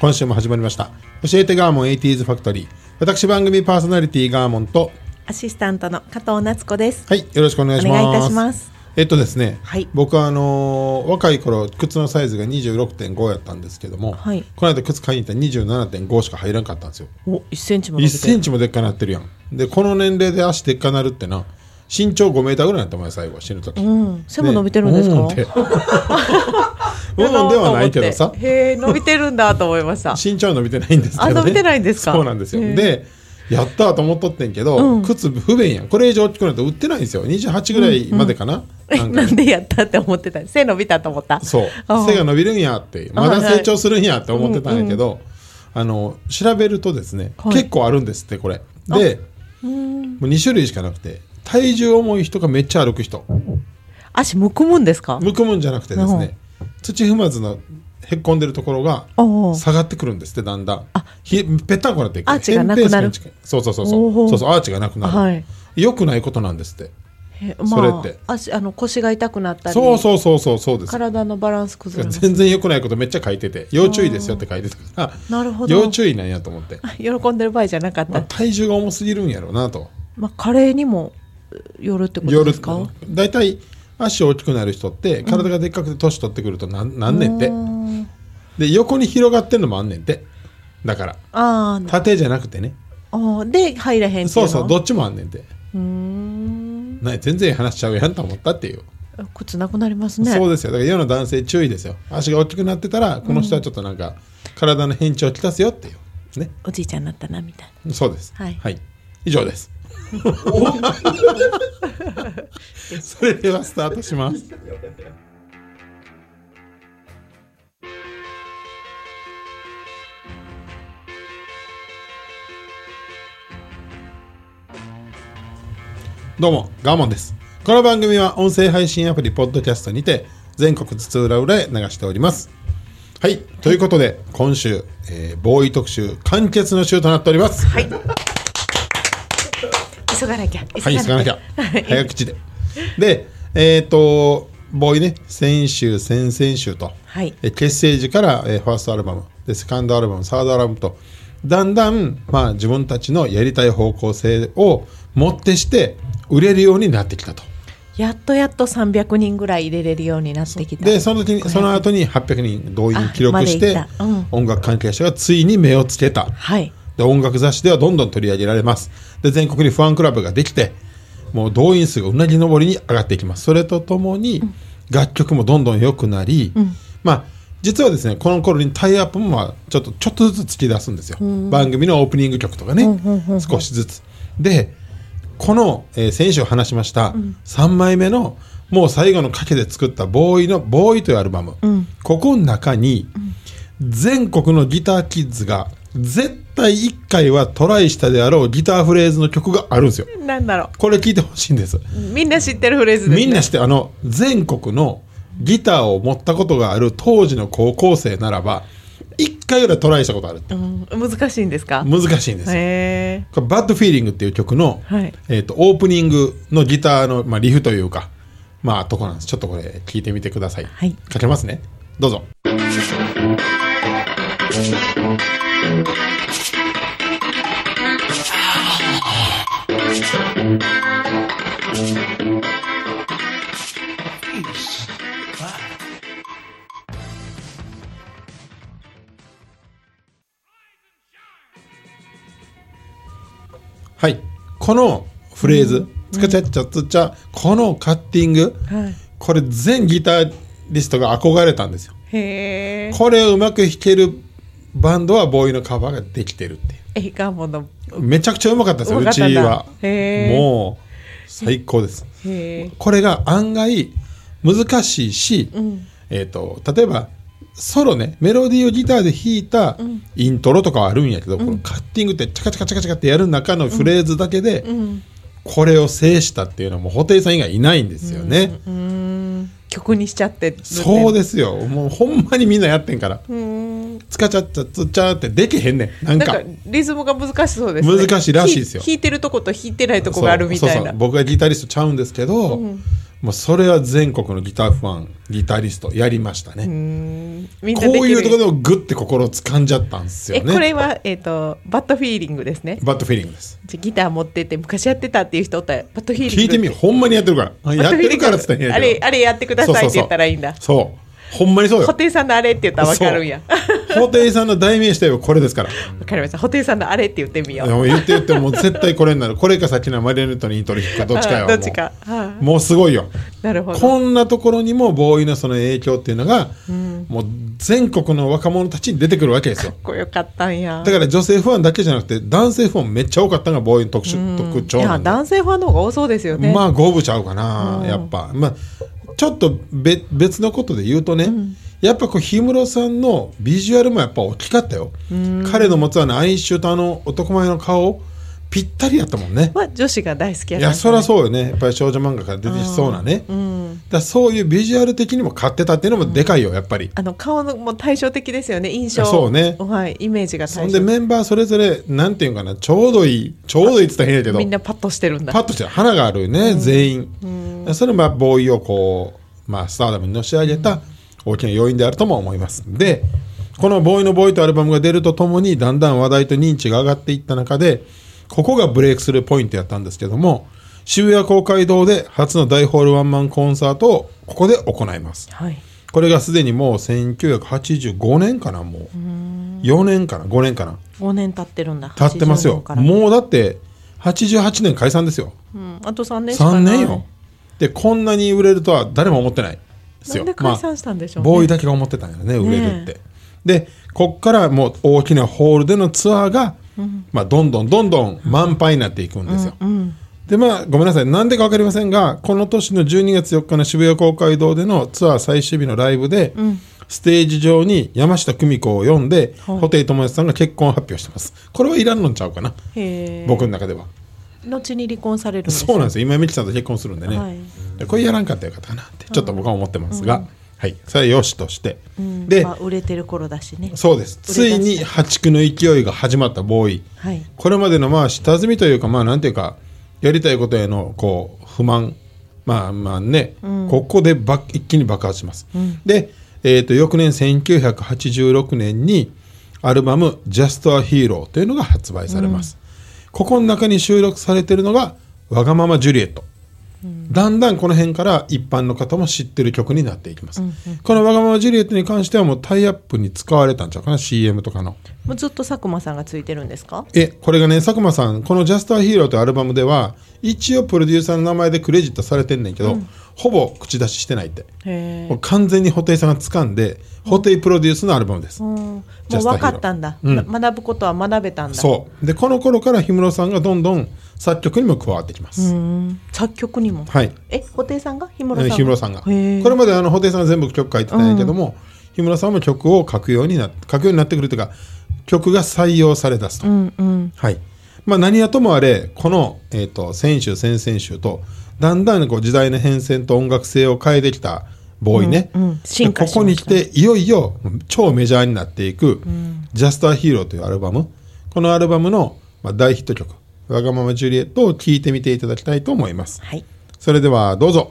今週も始まりました。教えてガーモン 80s ファクトリー。私番組パーソナリティガーモンとアシスタントの加藤夏子です。はいよろしくお願いします。お願いいたします。えっとですね、はい。僕はあのー若い頃靴のサイズが26.5やったんですけども、はい。この間靴買いに行ったら27.5しか入らんかったんですよ。お、一センチも伸1びてセンチもでっかなってるやん。でこの年齢で足でっかなるってな身長5メーターぐらいになったお前最後死ぬ時。うん、背も伸びてるんですか？うんってうんではないけどさ。へえ、伸びてるんだと思いました。身長は伸びてないんですけど、ね、あ伸びてないんですか？そうなんですよ。でやったと思っとってんけど、うん。靴不便やん。これ以上大きくなると売ってないんですよ。28ぐらいまでかな、なんか。なんでやったって思ってた？背伸びたと思った？そう。あ背が伸びるんやってまだ成長するんやって思ってたんやけど、あの調べるとですね、はい。結構あるんですってこれ。でもう2種類しかなくて体重重い人がめっちゃ歩く人。足むくむんですか？むくむんじゃなくてですね土踏まずのへっこんでるところが下がってくるんですってだんだん。ひぺったんこになっていく。アーチがなくなる。そうそうそうそおうう。そうそうアーチがなくなる、はい。よくないことなんですって。へそれって。まあ、足、あの腰が痛くなったり。そうそうそうそうそう。です体のバランス崩れ。全然良くないことめっちゃ書いてて。要注意ですよって書いてたから。なるほど。要注意なんやと思って、喜んでる場合じゃなかっまあ、た。体重が重すぎるんやろうなと。まあ、加齢にもよるってこと夜ですか？大体足大きくなる人って体がでっかくて年取ってくるとなんなんねんって。うん。で横に広がってんのもあんねんって。だから。あー縦じゃなくてね。あー、で入らへんっていうの？そうそうどっちもあんねんて。うーん。な全然話しちゃうやんと思ったっていう、靴なくなりますね。そうですよ。だから世の男性注意ですよ。足が大きくなってたらこの人はちょっとなんか体の変調をきたすよっていう。ね。おじいちゃんになったなみたいな。そうです。はい。以上です それではスタートします。どうもガーモンです。この番組は音声配信アプリポッドキャストにて全国津々浦々へ流しております。はいということで今週、えー、ボーイ特集完結の週となっております。はい。急がなきゃ。はい、急がなきゃ。はい早口で。で、えっ、と、ボーイね、先週、先々週と、はいえ結成時から、えーファーストアルバム、で、セカンドアルバム、サードアルバムと、だんだん、まあ、自分たちのやりたい方向性をもってして、売れるようになってきたと。やっとやっと300人ぐらい入れれるようになってきた。で、その時に、その後に800人動員記録して、うん音楽関係者がついに目をつけた。はい。で音楽雑誌ではどんどん取り上げられます。で全国にファンクラブができてもう動員数がうなぎ登りに上がっていきます。それとともに楽曲もどんどん良くなり、まあ実はですねこの頃にタイアップもまあちょっとちょっとずつ突き出すんですよ、番組のオープニング曲とかね、少しずつ。でこの、えー先週話しました3枚目のもう最後の賭けで作ったボーイの「ボーイというアルバム、ここの中に、全国のギターキッズが絶対1回はトライしたであろうギターフレーズの曲があるんですよ。なんだろこれ聞いてほしいんです。う。みんな知ってるフレーズですね。みんなしてあの全国のギターを持ったことがある当時の高校生ならば1回ぐらいトライしたことあるって。うん、難しいんですか？難しいんですよ。へえ。これバッドフィーリングっていう曲の、はい。えー、とオープニングのギターの、まあ、リフというかまあとこなんです。ちょっとこれ聞いてみてください、はい。かけますね。どうぞはい。このフレーズ「つかちゃっちゃつっちゃ」このカッティング、はい。これ全ギタリストが憧れたんですよ。へえ。これをうまく弾けるバンドはボーイのカバーができてるっていう。えガーモンの。めちゃくちゃうまかったですようちは。もう最高です。これが案外難しいし、えー、と例えばソロねメロディーをギターで弾いたイントロとかはあるんやけど、このカッティングってチャカチャカチャカチャカってやる中のフレーズだけで、これを制したっていうのはもう布袋さん以外いないんですよね、曲にしちゃってるそうですよ。もうほんまにみんなやってんからつかちゃっちゃつっちゃってできへんねん。なんか。リズムが難しそうですね。難しいらしいですよ。ひ弾いてるとこと弾いてないとこがあるみたいな。そう。そうそう僕はギタリストちゃうんですけど、もうそれは全国のギターファンギタリストやりましたね、こういうところでもグッて心を掴んじゃったんですよえねこれは、えっとバッドフィーリングですね。バッドフィーリングです。じゃあギター持ってって昔やってたっていう人おったらバッドフィーリング。聞いてみほんまにやってるから。やってるからっつったら変やあれあれやってくださいって言ったらいいんだ。そうほんまにそうよ。布袋さんのあれって言ったら分かるんや。布袋さんの代名詞といえばこれですから。分かりました。布袋さんのあれって言ってみよう。もう言って言ってもう絶対これになる。これかさっきのマリオネットにイントロ弾くかどっちかよあどっちか。はもうもうすごいよ。いなるほど。こんなところにもボーイのその影響っていうのが、もう全国の若者たちに出てくるわけですよ。かっこよかったんや。だから女性ファンだけじゃなくて男性ファンめっちゃ多かったのがボーイの特殊特徴いやなんで男性ファンの方が多そうですよね。まあ五分ちゃうかな、やっぱ。まあちょっと別別のことで言うとね、やっぱこう氷室さんのビジュアルもやっぱ大きかったよ、彼の持つあの哀愁とあの男前の顔ぴったりやったもんね。まあ女子が大好きやいやそりゃうそうよね。やっぱり少女漫画から出てきそうなね、だからそういうビジュアル的にも勝ってたっていうのもでかいよやっぱり、あの顔のもう対照的ですよね。印象。そうね。はい。イメージがそ対んでメンバーそれぞれなんていうかなちょうどいい。ちょうどいいって言ったら変やけどみんなパッとしてるんだ。パッとして花があるね、全員、それもまあボーイをこう、まあ、スターダムにのし上げた大きな要因であるとも思います。でこの「ボーイのボーイ」とアルバムが出るとともにだんだん話題と認知が上がっていった中でここがブレイクするポイントやったんですけども渋谷公会堂で初の大ホールワンマンコンサートをここで行います。はい。これがすでにもう1985年かなもう4年かな5年かな。5年経ってるんだ。経ってます80よもうだって88年解散ですよ。うん、あと3年しかな3い年よ。でこんなに売れるとは誰も思ってないですよ。なんで解散したんでしょうね、ボーイだけが思ってたんやね売れるって、でこっからもう大きなホールでのツアーが、まあ、どんどんどんどん満杯になっていくんですよ、でまあごめんなさい。なんでか分かりませんがこの年の12月4日の渋谷公会堂でのツアー最終日のライブで、ステージ上に山下久美子を呼んで、布袋寅泰さんが結婚を発表してます。これはいらんのんちゃうかな僕の中では。後に離婚されるそうなんです。よ今井美樹さんと結婚するんでね、はい。でこれやらんかったらよかったかなってちょっと僕は思ってますが、はい。それはよしとして、で、まあ、売れてる頃だしね。そうです。ついに破竹の勢いが始まったボーイはい。これまでのまあ下積みというかまあなんていうかやりたいことへのこう不満。まあまあね、ここでば一気に爆発します、で、えー、と翌年1986年にアルバム「Just a Hero」というのが発売されます、ここの中に収録されているのが「わがままジュリエット」だんだんこの辺から一般の方も知ってる曲になっていきます、この「わがままジュリエット」に関してはもうタイアップに使われたんちゃうかな CM とかの。もうずっと佐久間さんがついてるんですか？えこれがね佐久間さんこの「Just a Hero」というアルバムでは一応プロデューサーの名前でクレジットされてんねんけど、ほぼ口出ししてないって。へもう完全に布袋さんが掴んで布袋プロデュースのアルバムです、えもう分かったんだ、うん。ま学ぶことは学べたんだ。そう。でこの頃から氷室さんがどんどん作曲にも加わってきます、うん。作曲にも？はい。え布袋さんが氷室さん氷室さんが。これまであの布袋さんが全部曲書いてたんやけども、氷室さんも曲を書くようにな書くようになってくるというか曲が採用されだすと、うんうん。はい。まあ、何はともあれこの、えー、と先週先々週とだんだんこう時代の変遷と音楽性を変えてきたボーイね、うんうん。進化でここに来ていよいよ超メジャーになっていく「Just a Hero」というアルバム。このアルバムの、まあ、大ヒット曲「わがままジュリエット」を聴いてみていただきたいと思います。はい。それではどうぞ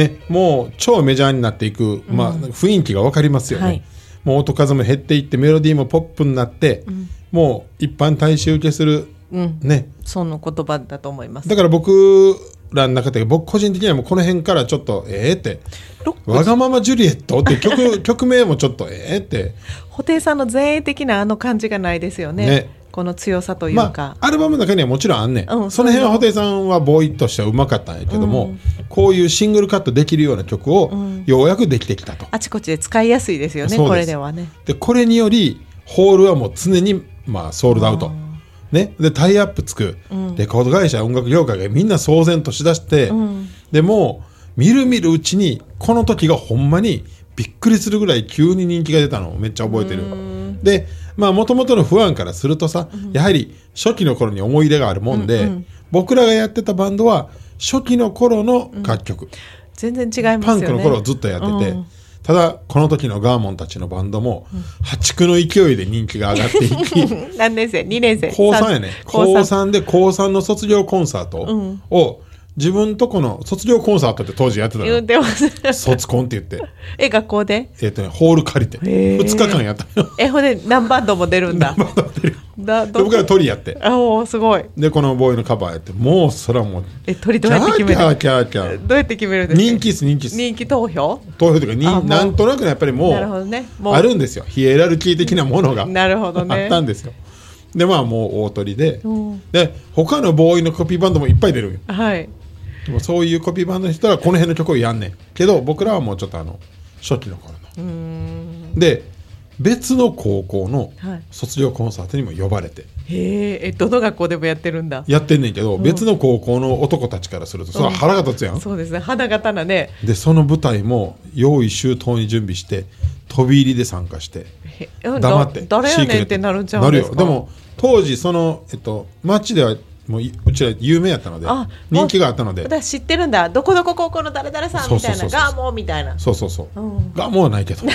ね、もう超メジャーになっていく、まあ、雰囲気が分かりますよね、はい。もう音数も減っていってメロディーもポップになって、もう一般大衆受けする、うん。ね。その言葉だと思います。だから僕らの中で僕個人的にはもうこの辺からちょっとええって。わがままジュリエットって曲 曲名もちょっとええって。布袋さんの前衛的なあの感じがないですよね。ねこの強さというまか、あ、アルバムの中にはもちろんあんねん、うんその辺は布袋さんはボーイとしてはうまかったんやけども、こういうシングルカットできるような曲をようやくできてきたと、あちこちで使いやすいですよねこれではね。でこれによりホールはもう常に、まあ、ソールドアウト、ね、でタイアップつく、レコード会社音楽業界がみんな騒然としだして、でもうみるみるうちにこの時がほんまにびっくりするぐらい急に人気が出たの。をめっちゃ覚えてる。でまあもともとの不安からするとさ、やはり初期の頃に思い入れがあるもんで、僕らがやってたバンドは初期の頃の楽曲、全然違いますパよね。ンクの頃をずっとやってて、うん。ただこの時のガーモンたちのバンドも破竹の勢いで人気が上がっていき 何年生？2年生？高3やね。高高3 3で高3の卒業コンサートを自分とこの卒業コンサートって当時やってたの。言ってます。卒コンって言って、え学校で？えっとね、ホール借りて。へー。2日間やったの。よえほんで何バンドも出るんだ？だで僕ら鳥やって。あおーすごい。でこのボーイのカバーやって。もうそれはもうえ鳥キどうやって決めャーキャーるキャー。キャーどうやって決めるんですか？人気っす人気っす。人気投票？投票というかなんとなくねやっぱりもうなるほどね。あるんですよ。ヒエラルキー的なものが。なるほどね。あったんですよ。でまあもう大鳥で、ん。で他のボーイのコピーバンドもいっぱい出るはいでもそういうコピーバンドの人はこの辺の曲をやんねん。けど僕らはもうちょっとあの初期の頃の。で別の高校のはい。卒業コンサートにも呼ばれて。へええどの学校でもやってるんだ？やってんねんけど、別の高校の男たちからするとそれは腹が立つやん、そうですね。花形なね。でその舞台も用意周到に準備して飛び入りで参加して黙ってだ誰やねんってなるんちゃうんですか？なるよでも当時その、えっと、街ではもういうちら有名やったのであ人気があったので。だから知ってるんだ。どこどこ高校の誰々さんみたいなガーモーみたいな。そうそうそう、うん。がもうはないけど。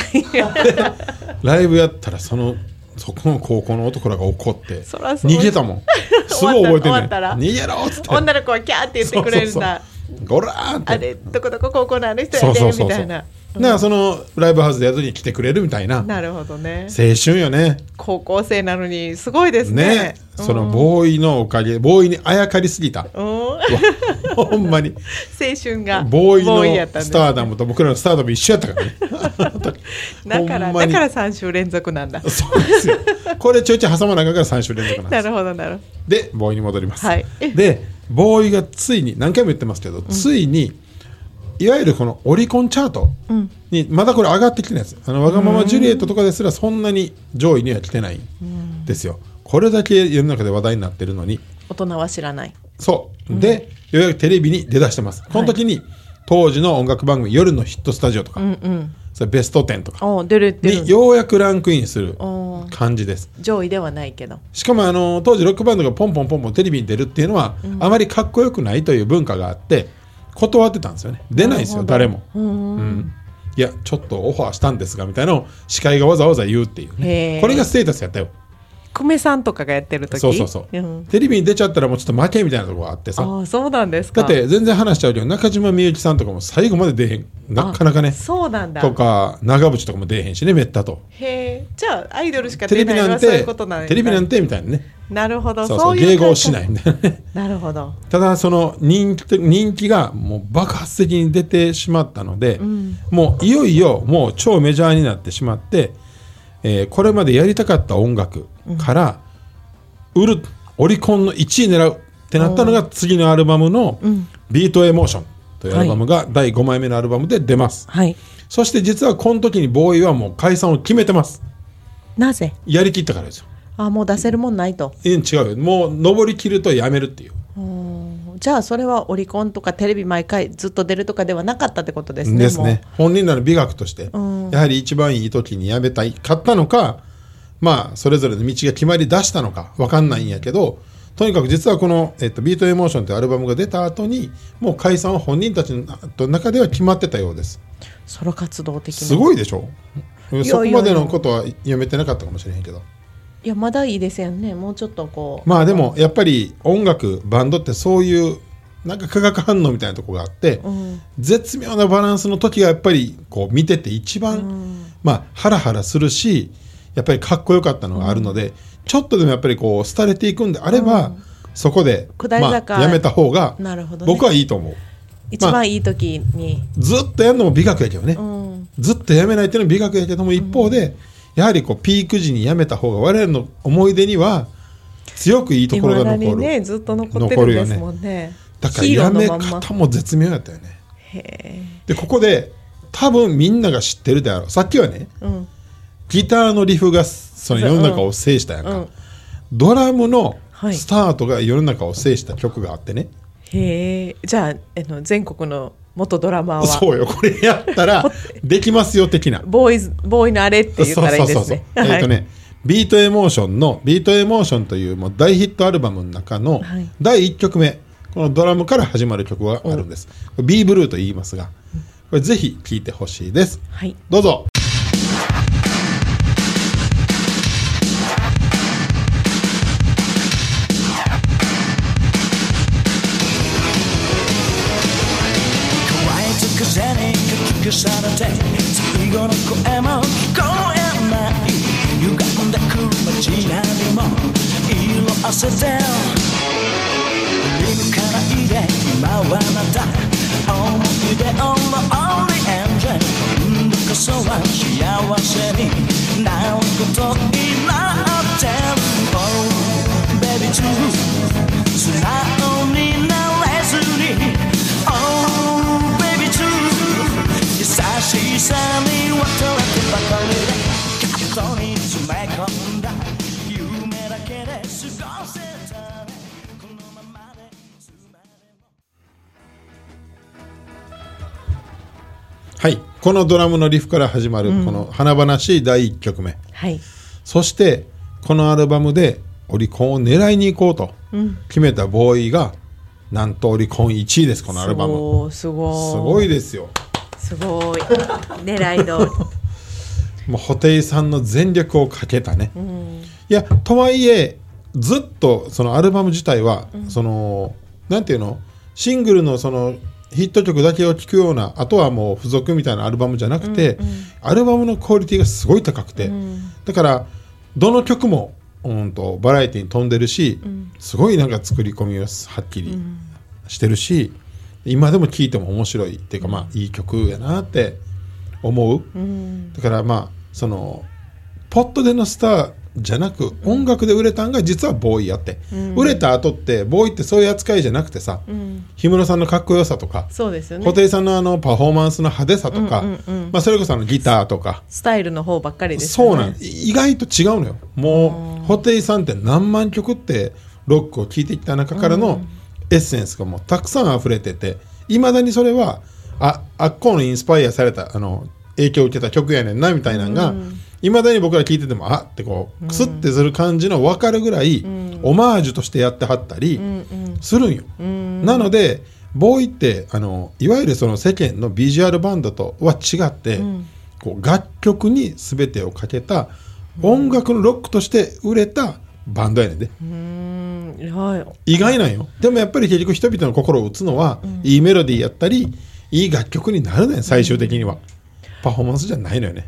ライブやったらそのそこの高校の男らが怒って逃げたもん。すごい覚えて終んねん。わったら逃げろっつって。女の子はキャーって言ってくれるんだ。ゴラーンって。あれどこどこ高校のあの人やでみたいなだからそのライブハウスでやる時に来てくれるみたいな。なるほどね。青春よね。高校生なのにすごいですね。ね。そのボーイのおかげボーイにあやかりすぎた。うん。青ほんまに。春がボーイのスターダムと僕らのスターダム一緒やったからね。だからだから3週連続なんだ。そうですよ。これちょいちょい挟まなあかんから3週連続なんです。なるほどなるほど。でボーイに戻ります、はい。でボーイがついに何回も言ってますけど、ついにいわゆるこのオリコンチャートにまだこれ上がってきてないです。あのわがままジュリエットとかですらそんなに上位には来てないんですよ。これだけ世の中で話題になってるのに。大人は知らない。そう。で、ようやくテレビに出だしてます。この時に、当時の音楽番組「夜のヒットスタジオ」とか、うんうん。それベスト10とか。にようやくランクインするお感じです。上位ではないけど。しかもあの当時ロックバンドがポンポンポンポンテレビに出るっていうのは、あまりかっこよくないという文化があって断ってたんですよね。出ないですよ誰も、うん。いやちょっとオファーしたんですがみたいなのを司会がわざわざ言うっていうへねーこれがステータスやったよ。久米さんとかがやってる時？そうそうそう、ん。テレビに出ちゃったらもうちょっと負けみたいなところがあってさ。ああそうなんですか。だって全然話しちゃうけど中島みゆきさんとかも最後まで出えへん。なかなかね。そうなんだ。とか長渕とかも出えへんしねめったと。へえ。じゃあアイドルしかテレ出ないのビなんてはそういうことなんテレビなんてみたいなねなるほど。そうそういう迎合しない。な ね なるほど。ただその人気と人気がもう爆発的に出てしまったので、もういよいよもう超メジャーになってしまって、えーこれまでやりたかった音楽から売るオリコンの1位狙うってなったのが次のアルバムの「ビートエモーション」というアルバムが第5枚目のアルバムで出ます、はい。そして実はこの時にボーイはもう解散を決めてます。なぜ？やりきったからですよあもう出せるもんないと。違うよ。もう登りきるとやめるっていう。じゃあそれはオリコンとかテレビ毎回ずっと出るとかではなかったってことですねですね。本人らの美学として、ん。やはり一番いい時にやめたいかったのかまあそれぞれの道が決まり出したのか分かんないんやけどとにかく実はこの「えっと、ビートエモーション」というアルバムが出た後にもう解散は本人たちの中では決まってたようです。ソロ活動的な。すごいでしょ？そこまでのことは読めてなかったかもしれへんけどいやまだいいですよね。もうちょっとこう。まあでもやっぱり音楽バンドってそういうなんか化学反応みたいなとこがあって、ん。絶妙なバランスの時がやっぱりこう見てて一番、まあハラハラするしやっぱりかっこよかったのがあるので、ちょっとでもやっぱりこう廃れていくんであれば、そこで、まあ、やめた方がね。僕はいいと思う。一番いい時に、ずっとやるのも美学やけどね、うん。ずっとやめないっていうのも美学やけども一方で、やはりこうピーク時にやめた方が我々の思い出には強くいいところが残る、ねずっと残ってるんですもんね。だからやめ方も絶妙やったよね。でここで多分みんなが知ってるであろう。さっきはねうん。ギターのリフがその世の中を制したやんか、うん。ドラムのはい。スタートが世の中を制した曲があってね、へえ。じゃああの全国の元ドラマーは。そうよ。これやったら できますよ的な。ボーイズボーイのあれって言ったらいいんですね。そうそうそうそう。えっ、とね、ビートエモーションのビートエモーションというもう大ヒットアルバムの中のはい。第1曲目、このドラムから始まる曲があるんです。B ブルーと言いますが、これぜひ聴いてほしいです。はい。どうぞ。はい。このドラムのリフから始まる、この華々しい第1曲目。はいそして、このアルバムでオリコンを狙いに行こうと決めたボーイが、なんとオリコン1位です、このアルバム。すごいすごいですよ。すごい狙い通 もう布袋さんの全力をかけたね、いやとはいえずっとそのアルバム自体は、そのなんていうの？シングルのそのヒット曲だけを聴くようなあとはもう付属みたいなアルバムじゃなくて、アルバムのクオリティがすごい高くて、だからどの曲もうんとバラエティに飛んでるし、すごいなんか作り込みがはっきりしてるし、今でも聴いても面白いっていうかまあいい曲やなって思う、だからまあそのポットでのスターじゃなく音楽で売れたんが実はボーイやって、売れた後ってボーイってそういう扱いじゃなくてさ、氷室さんのかっこよさとかそうですよね。布袋さんのあのパフォーマンスの派手さとか、まあ、それこそあのギターとか。スタイルの方ばっかりですよね。そうなん意外と違うのよ。もう布袋さんって何万曲ってロックを聴いてきた中からのエッセンスがもうたくさん溢れてていまだにそれはああっこのインスパイアされたあの影響を受けた曲やねんなみたいなのがいまだに僕ら聴いててもあってこうクスってする感じの分かるぐらいオマージュとしてやってはったりするんよ。なのでボーイってあのいわゆるその世間のビジュアルバンドとは違って、こう楽曲に全てをかけた音楽のロックとして売れたバンドやねんで、意外なんよ。でもやっぱり結局人々の心を打つのは、いいメロディーやったりいい楽曲になるねん最終的には、パフォーマンスじゃないのよね、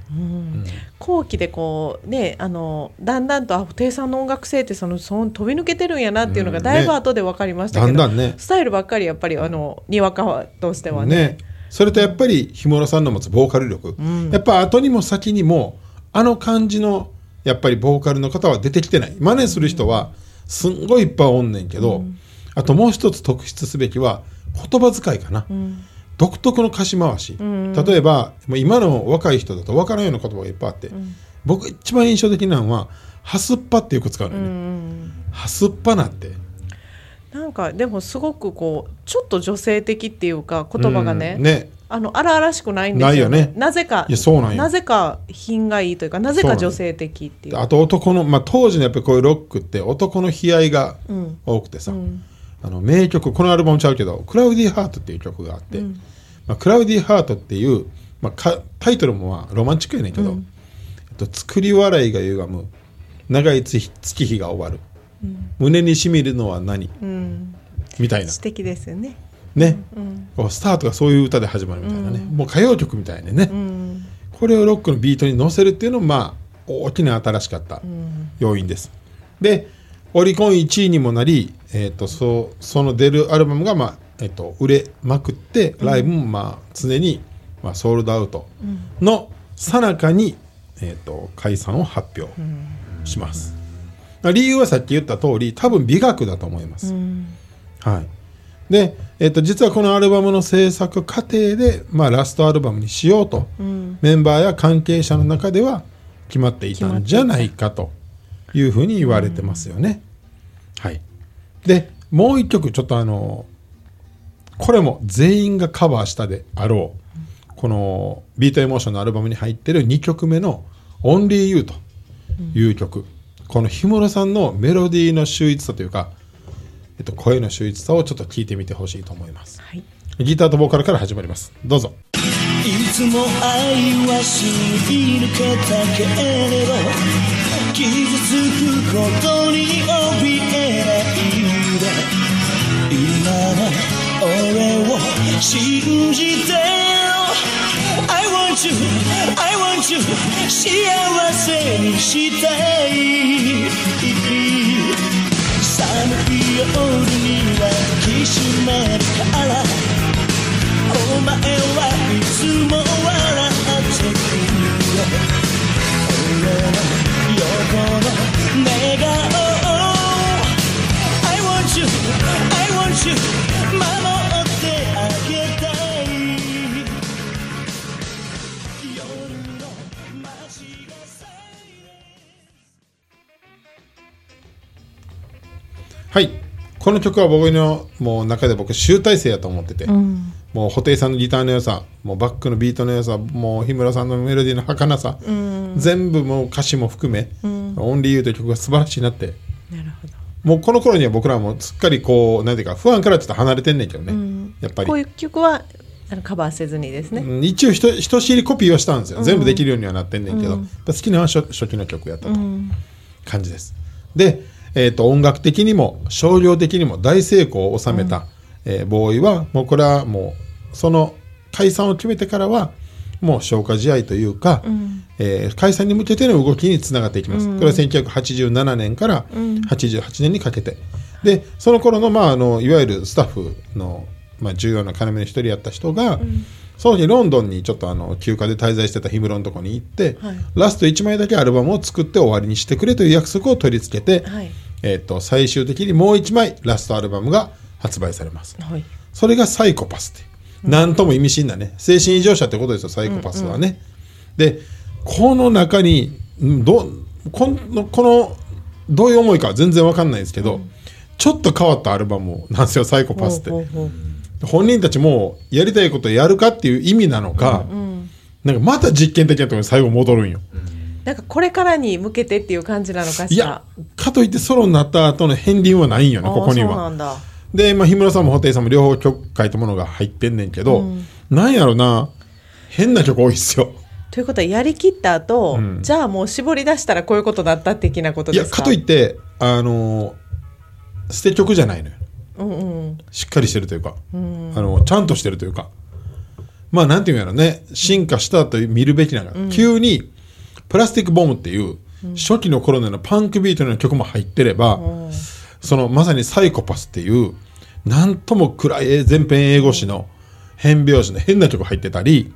後期でこうねあのだんだんとあ布袋さんの音楽性ってそのその飛び抜けてるんやなっていうのがうん。だいぶ後で分かりましたけど、だんだんね。スタイルばっかりやっぱりあのにわかとしてはね。ね。それとやっぱり氷室さんの持つボーカル力、やっぱ後にも先にもあの感じのやっぱりボーカルの方は出てきてない。真似する人はすんごいいっぱいおんねんけど、あともう一つ特筆すべきは言葉遣いかな、独特の歌詞回し、例えばもう今の若い人だと分からんような言葉がいっぱいあって、僕一番印象的なのは「はすっぱ」ってよく使うのよね。はすっぱなって。なんかでもすごくこうちょっと女性的っていうか言葉がね,、うん。ね。あの荒々しくないんですよないよね。なぜかいやそうななぜか品がいいというかなぜか女性的っていう。あと男の、まあ、当時のやっぱりこういうロックって男の悲哀が多くてさ、あの名曲このアルバムちゃうけど「クラウディーハート」っていう曲があって、まあ、クラウディーハートっていう、まあ、かタイトルもまあロマンチックやねんけど、えっと作り笑いが歪む長い月月日が終わる、胸にしみるのは何、みたいな。素敵ですよね。ね、こうスタートがそういう歌で始まるみたいなね、もう歌謡曲みたいでね、これをロックのビートに乗せるっていうのもまあ大きな新しかった要因です。でオリコン1位にもなり、えー、とそその出るアルバムが、まあえー、と売れまくってライブもまあ常に、まあ、ソールドアウトのさなかに、えー、と解散を発表します。理由はさっき言った通り多分美学だと思います。はい、で、えっと実はこのアルバムの制作過程で、まあ、ラストアルバムにしようと、メンバーや関係者の中では決まっていたんじゃないかというふうに言われてますよね。はい、でもう一曲ちょっとあのこれも全員がカバーしたであろうこのビートエモーションのアルバムに入ってる2曲目の「Only You」という曲、この氷室さんのメロディーの秀逸さというか、えっと、声の秀逸さをちょっと聞いてみてほしいと思います。はい。ギターとボーカルから始まります。どうぞ。いつも愛はすり抜けたけれど傷つくことに怯えないで今の俺を信じてよ。I want you, I want you 幸せにしたい。寒い夜には抱きしめるから。お前はいつもはい。この曲は僕のもう中で僕集大成やと思ってて、もう布袋さんのギターの良さもうバックのビートの良さもう日村さんのメロディーの儚さ、全部もう歌詞も含め「オンリーユーという曲が素晴らしいなって。なるほど。もうこの頃には僕らもすっかりこうなんていうか不安からちょっと離れてんねんけどね、やっぱり。こういう曲はあのカバーせずにですね、うん。一応ひとひとしりコピーはしたんですよ、全部できるようにはなってんねんけど、好きなのは初初期の曲やったと感じです。で、えー、と音楽的にも商業的にも大成功を収めた、えーボーイはもうこれはもうその解散を決めてからはもう消化試合というか、えー解散に向けての動きにつながっていきます、これは1987年から88年にかけて。でその頃のまああのいわゆるスタッフの、まあ、重要な要の一人やった人が、その時ロンドンにちょっとあの休暇で滞在してた氷室のとこに行って、はい。ラスト1枚だけアルバムを作って終わりにしてくれという約束を取り付けて、はい。えー、と最終的にもう1枚ラストアルバムが発売されます。はい。それがサイコパスっていう。なんとも意味深なね。精神異常者ってことですよ、サイコパスはね。で、この中に、うんどこの、この、どういう思いかは全然わかんないですけど、ちょっと変わったアルバムなんですよ、サイコパスって。ほうほうほう本人たちもやりたいことやるかっていう意味なのか、なんかまた実験的なところに最後戻るんよ。なんかこれからに向けてっていう感じなのかいしら？や、かといってソロになった後の片鱗はないんよね、ここには。そうなんだで、まあ、氷室さんも布袋さんも両方曲書いたものが入ってんねんけど、なんやろな、変な曲多いっすよ。ということはやりきった後、ん。じゃあもう絞り出したらこういうことだった的なこといや、ですか？かといって、あのー捨て曲じゃないのよ。うんうん。しっかりしてるというか、あのちゃんとしてるというか、まあ、なんていうんやろね、進化したと見るべきなのが、急に、プラスティックボムっていう、初期の頃のパンクビートの曲も入ってれば、そのまさにサイコパスっていう、なんとも暗い全編英語詞の変拍子の変な曲入ってたり、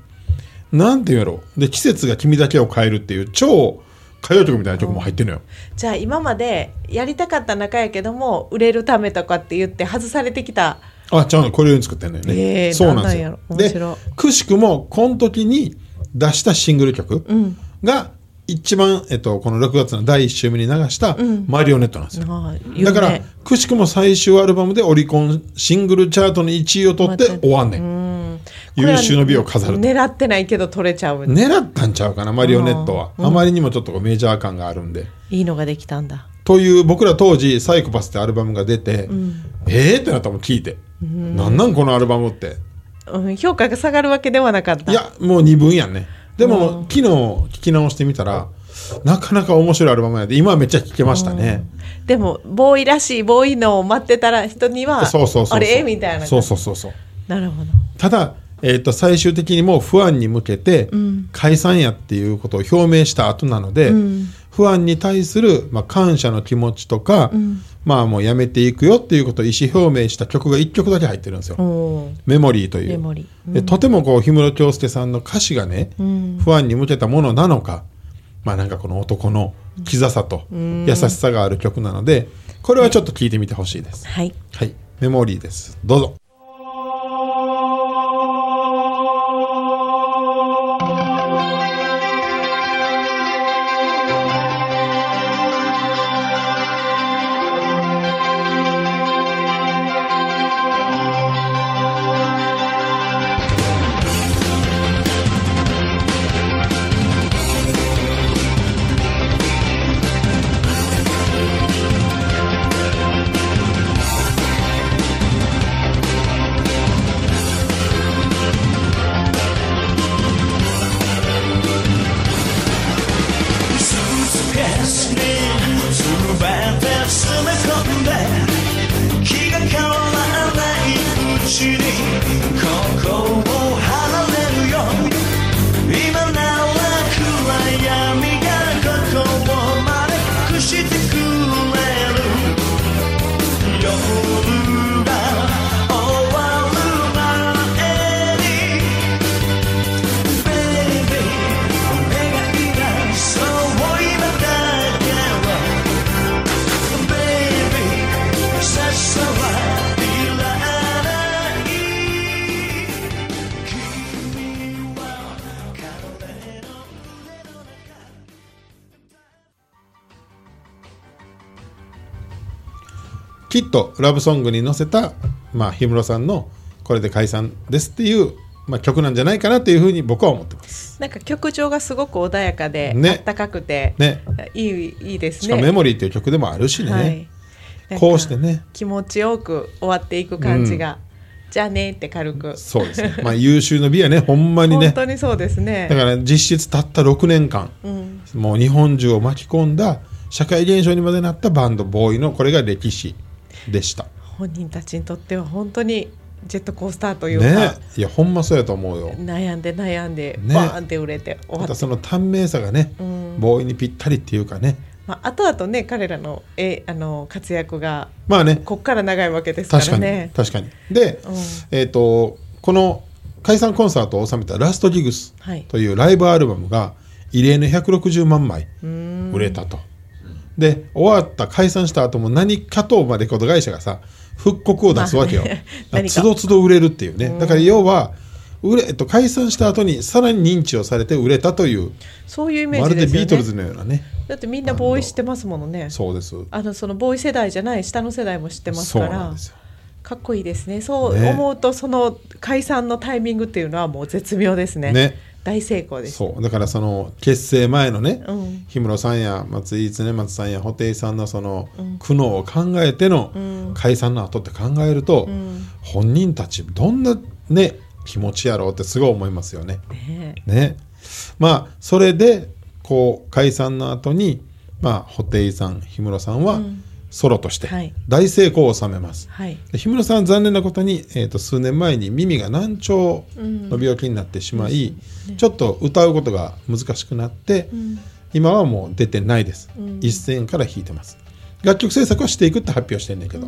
なんていうんやろ。で、季節が君だけを変えるっていう超歌謡曲みたいな曲も入ってるのよ。じゃあ今までやりたかった中やけども売れるためとかって言って外されてきたあ、ちゃうの、これ用に作ってんのよね。ええそうなんですよ。でくしくも、この時に出したシングル曲が、一番、えっと、この6月の第1週目に流した、マリオネットなんですよ。ああ言うだからね、くしくも最終アルバムでオリコンシングルチャートの1位を取って終わんねん。優秀の美を飾ると。狙ってないけど取れちゃう、狙ったんちゃうかな、マリオネットは。あまりにもちょっとメジャー感があるんで。いいのができたんだ。という僕ら当時サイコパスってアルバムが出て、えーってなったもん聞いて、なんなんこのアルバムって。うん、評価が下がるわけではなかった。いやもう二分やんねでも、昨日聞き直してみたらなかなか面白いアルバムやで。今はめっちゃ聴けましたね、でもボーイらしいボーイのを待ってたら人にはそうそうそうそう。あれ？みたいな。そうそうそうそう。なるほど。ただ、えー、と最終的にもう不安に向けてん。解散やっていうことを表明した後なので、うん。不安に対する、まあ、感謝の気持ちとか、んまあもうやめていくよっていうことを意思表明した曲が1曲だけ入ってるんですよ。メモリーという。メモリー。でとてもこう氷室京介さんの歌詞がね、ん。不安に向けたものなのかまあなんかこの男のキザさと優しさがある曲なのでこれはちょっと聞いてみてほしいです。はい。はい、メモリーです。どうぞ。いうきっとラブソングに乗せた、まあ、氷室さんのこれで解散ですっていう、まあ、曲なんじゃないかなというふうに僕は思ってます。なんか曲調がすごく穏やかで、ねあったかくて、ね。いいいいですねしかもメモリーっていう曲でもあるしね。はい、こうしてね気持ちよく終わっていく感じが、じゃあねって軽くそうですね。まあ優秀の美やね、ほんまにね本。当にそうですねだから実質たった6年間、うん、もう日本中を巻き込んだ社会現象にまでなったバンドボーイのこれが歴史でした。本人たちにとっては本当にジェットコースターというねか、いやほんまそうやと思うよ。悩んで悩んで、ねバーンって売れて終わったその短命さがね、うんボーイにぴったりっていうかね。まあ後々ね彼らのえあの活躍がまあね、こっから長いわけですから確かに、ね。確かに。で、うんえっ、とこの解散コンサートを収めたラストギグスはいというライブアルバムが異例の160万枚うん売れたと。で終わった解散した後も何かとまあレコード会社がさ復刻を出すわけよ。まあつどつど売れるっていうね。だから要は売れ、えっと、解散した後にさらに認知をされて売れたというそういうイメまるージですよね。でビートルズのようなね。だってみんなボーイ知ってますものね。そうです。あのそのボーイ世代じゃない下の世代も知ってますそうからなんですよ。かっこいいですねそうね思うとその解散のタイミングっていうのはもう絶妙ですねね大成功です。そう。だからその結成前のね、うん。氷室さんや松井常松さんや布袋さんのその苦悩を考えてのん。解散の後って考えると、ん。本人たちどんなね気持ちやろうってすごい思いますよね。ねね。まあそれでこう解散の後にまあ布袋さん氷室さんはソロとしてはい。大成功を収めます。はい。で氷室さんは残念なことに、えー、と数年前に耳が難聴の病気になってしまい、ちょっと歌うことが難しくなって、今はもう出てないです、一線から弾いてます。楽曲制作はしていくって発表してんだけど、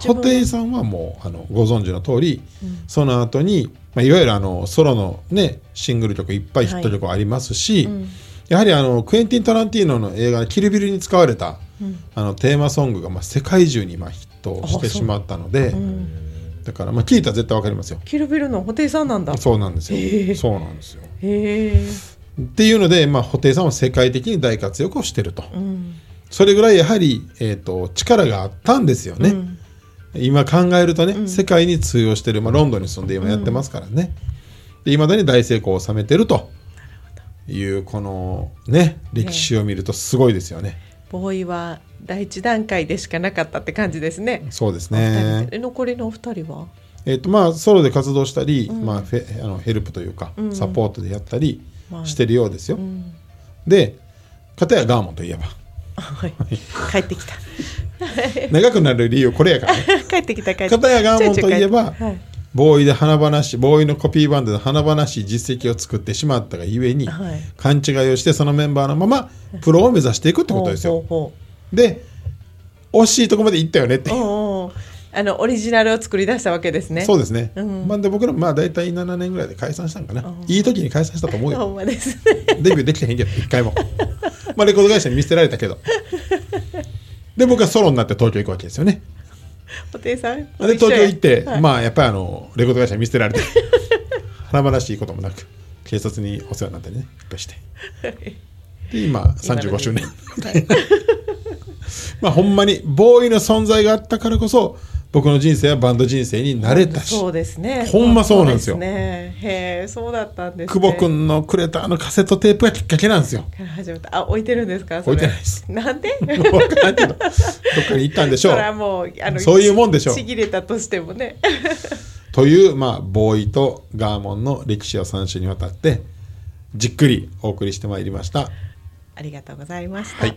布袋さんはもうあのご存知の通り、その後に、まあ、いわゆるあのソロのねシングル曲いっぱいヒット曲ありますし、やはりあのクエンティン・タランティーノの映画「キルビル」に使われた、あのテーマソングがまあ世界中にまあヒットしてしまったので、だからまあ聞いたら絶対わかりますよ。キルビルの布袋さんなんだそうなんですよ。そうなんですよ。っていうので、まあ、布袋さんは世界的に大活躍をしてると。うんそれぐらいやはり、えー、と力があったんですよね。今考えるとね、世界に通用してる、まあ、ロンドンに住んで今やってますからね。いまだに大成功を収めてるというこのね歴史を見るとすごいですよね。ボーイは第一段階でしかなかったって感じですね。そうですね。残りのお二人は？えっ、とまあソロで活動したり、まあフェあのヘルプというか、サポートでやったりまあ。してるようですよ。ん。で片やガーモンといえば。はい。帰ってきた。長くなる理由これやからね。帰ってきた帰ってきた。片やガーモンといえばはいボーイで華々しいボーイのコピーバンドで華々しい実績を作ってしまったがゆえに、はい。勘違いをしてそのメンバーのままプロを目指していくってことですよ。で惜しいとこまで行ったよねって。うあのオリジナルを作り出したわけですね。そうですね、うん。まあ、で僕らまあ大体7年ぐらいで解散したんかな、いい時に解散したと思うよ。ほんまですね。デビューできてへんけど一回も。まあレコード会社に見捨てられたけど。で僕はソロになって東京行くわけですよね布袋さんで東京行って、はい。まあやっぱりあのレコード会社に見捨てられて 華々しいこともなく警察にお世話になったりねいっぱいして。で今35周年。はい。まあほんまにボーイの存在があったからこそ僕の人生はバンド人生に慣れたしそうですね。ほんまそうなんですよ。ね。へえそうだったんです、ね、久保君のくれたあのカセットテープがきっかけなんですよ。あ置いてるんですか？それ。置いてないです。なんで？どどっかに行ったんでしょ そうれはもうあの そういうもんでしょう。ちぎれたとしてもね。という、まあ、ボーイとガーモンの歴史を3週にわたってじっくりお送りしてまいりました。ありがとうございました、はい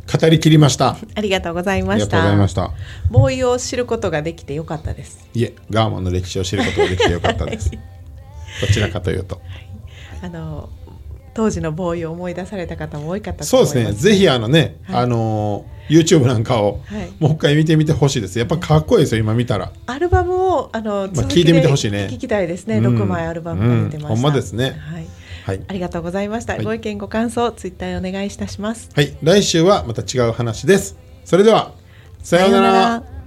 語りきりました。ありがとうございありがとうましたございました。ボーイを知ることができてよかったです。いえ、ガーモンの歴史を知ることができてよかったです。どちらかというと。あの当時のボーイを思い出された方も多いかったとそう思います。ですね。ぜひあのね、はい。あのー YouTube なんかをはい。もう一回見てみてほしいです。やっぱかっこいいですよ、今見たら。アルバムをあの、続きで聞いてみてほしいね。聞きたいですね、うん。6枚アルバムが出てました、うん。ほんまですね。はい、はいあ。りがとうございました、はいご意見ご感想ツイッターへお願いいたしますはい。来週はまた違う話です。それでは、さようなら。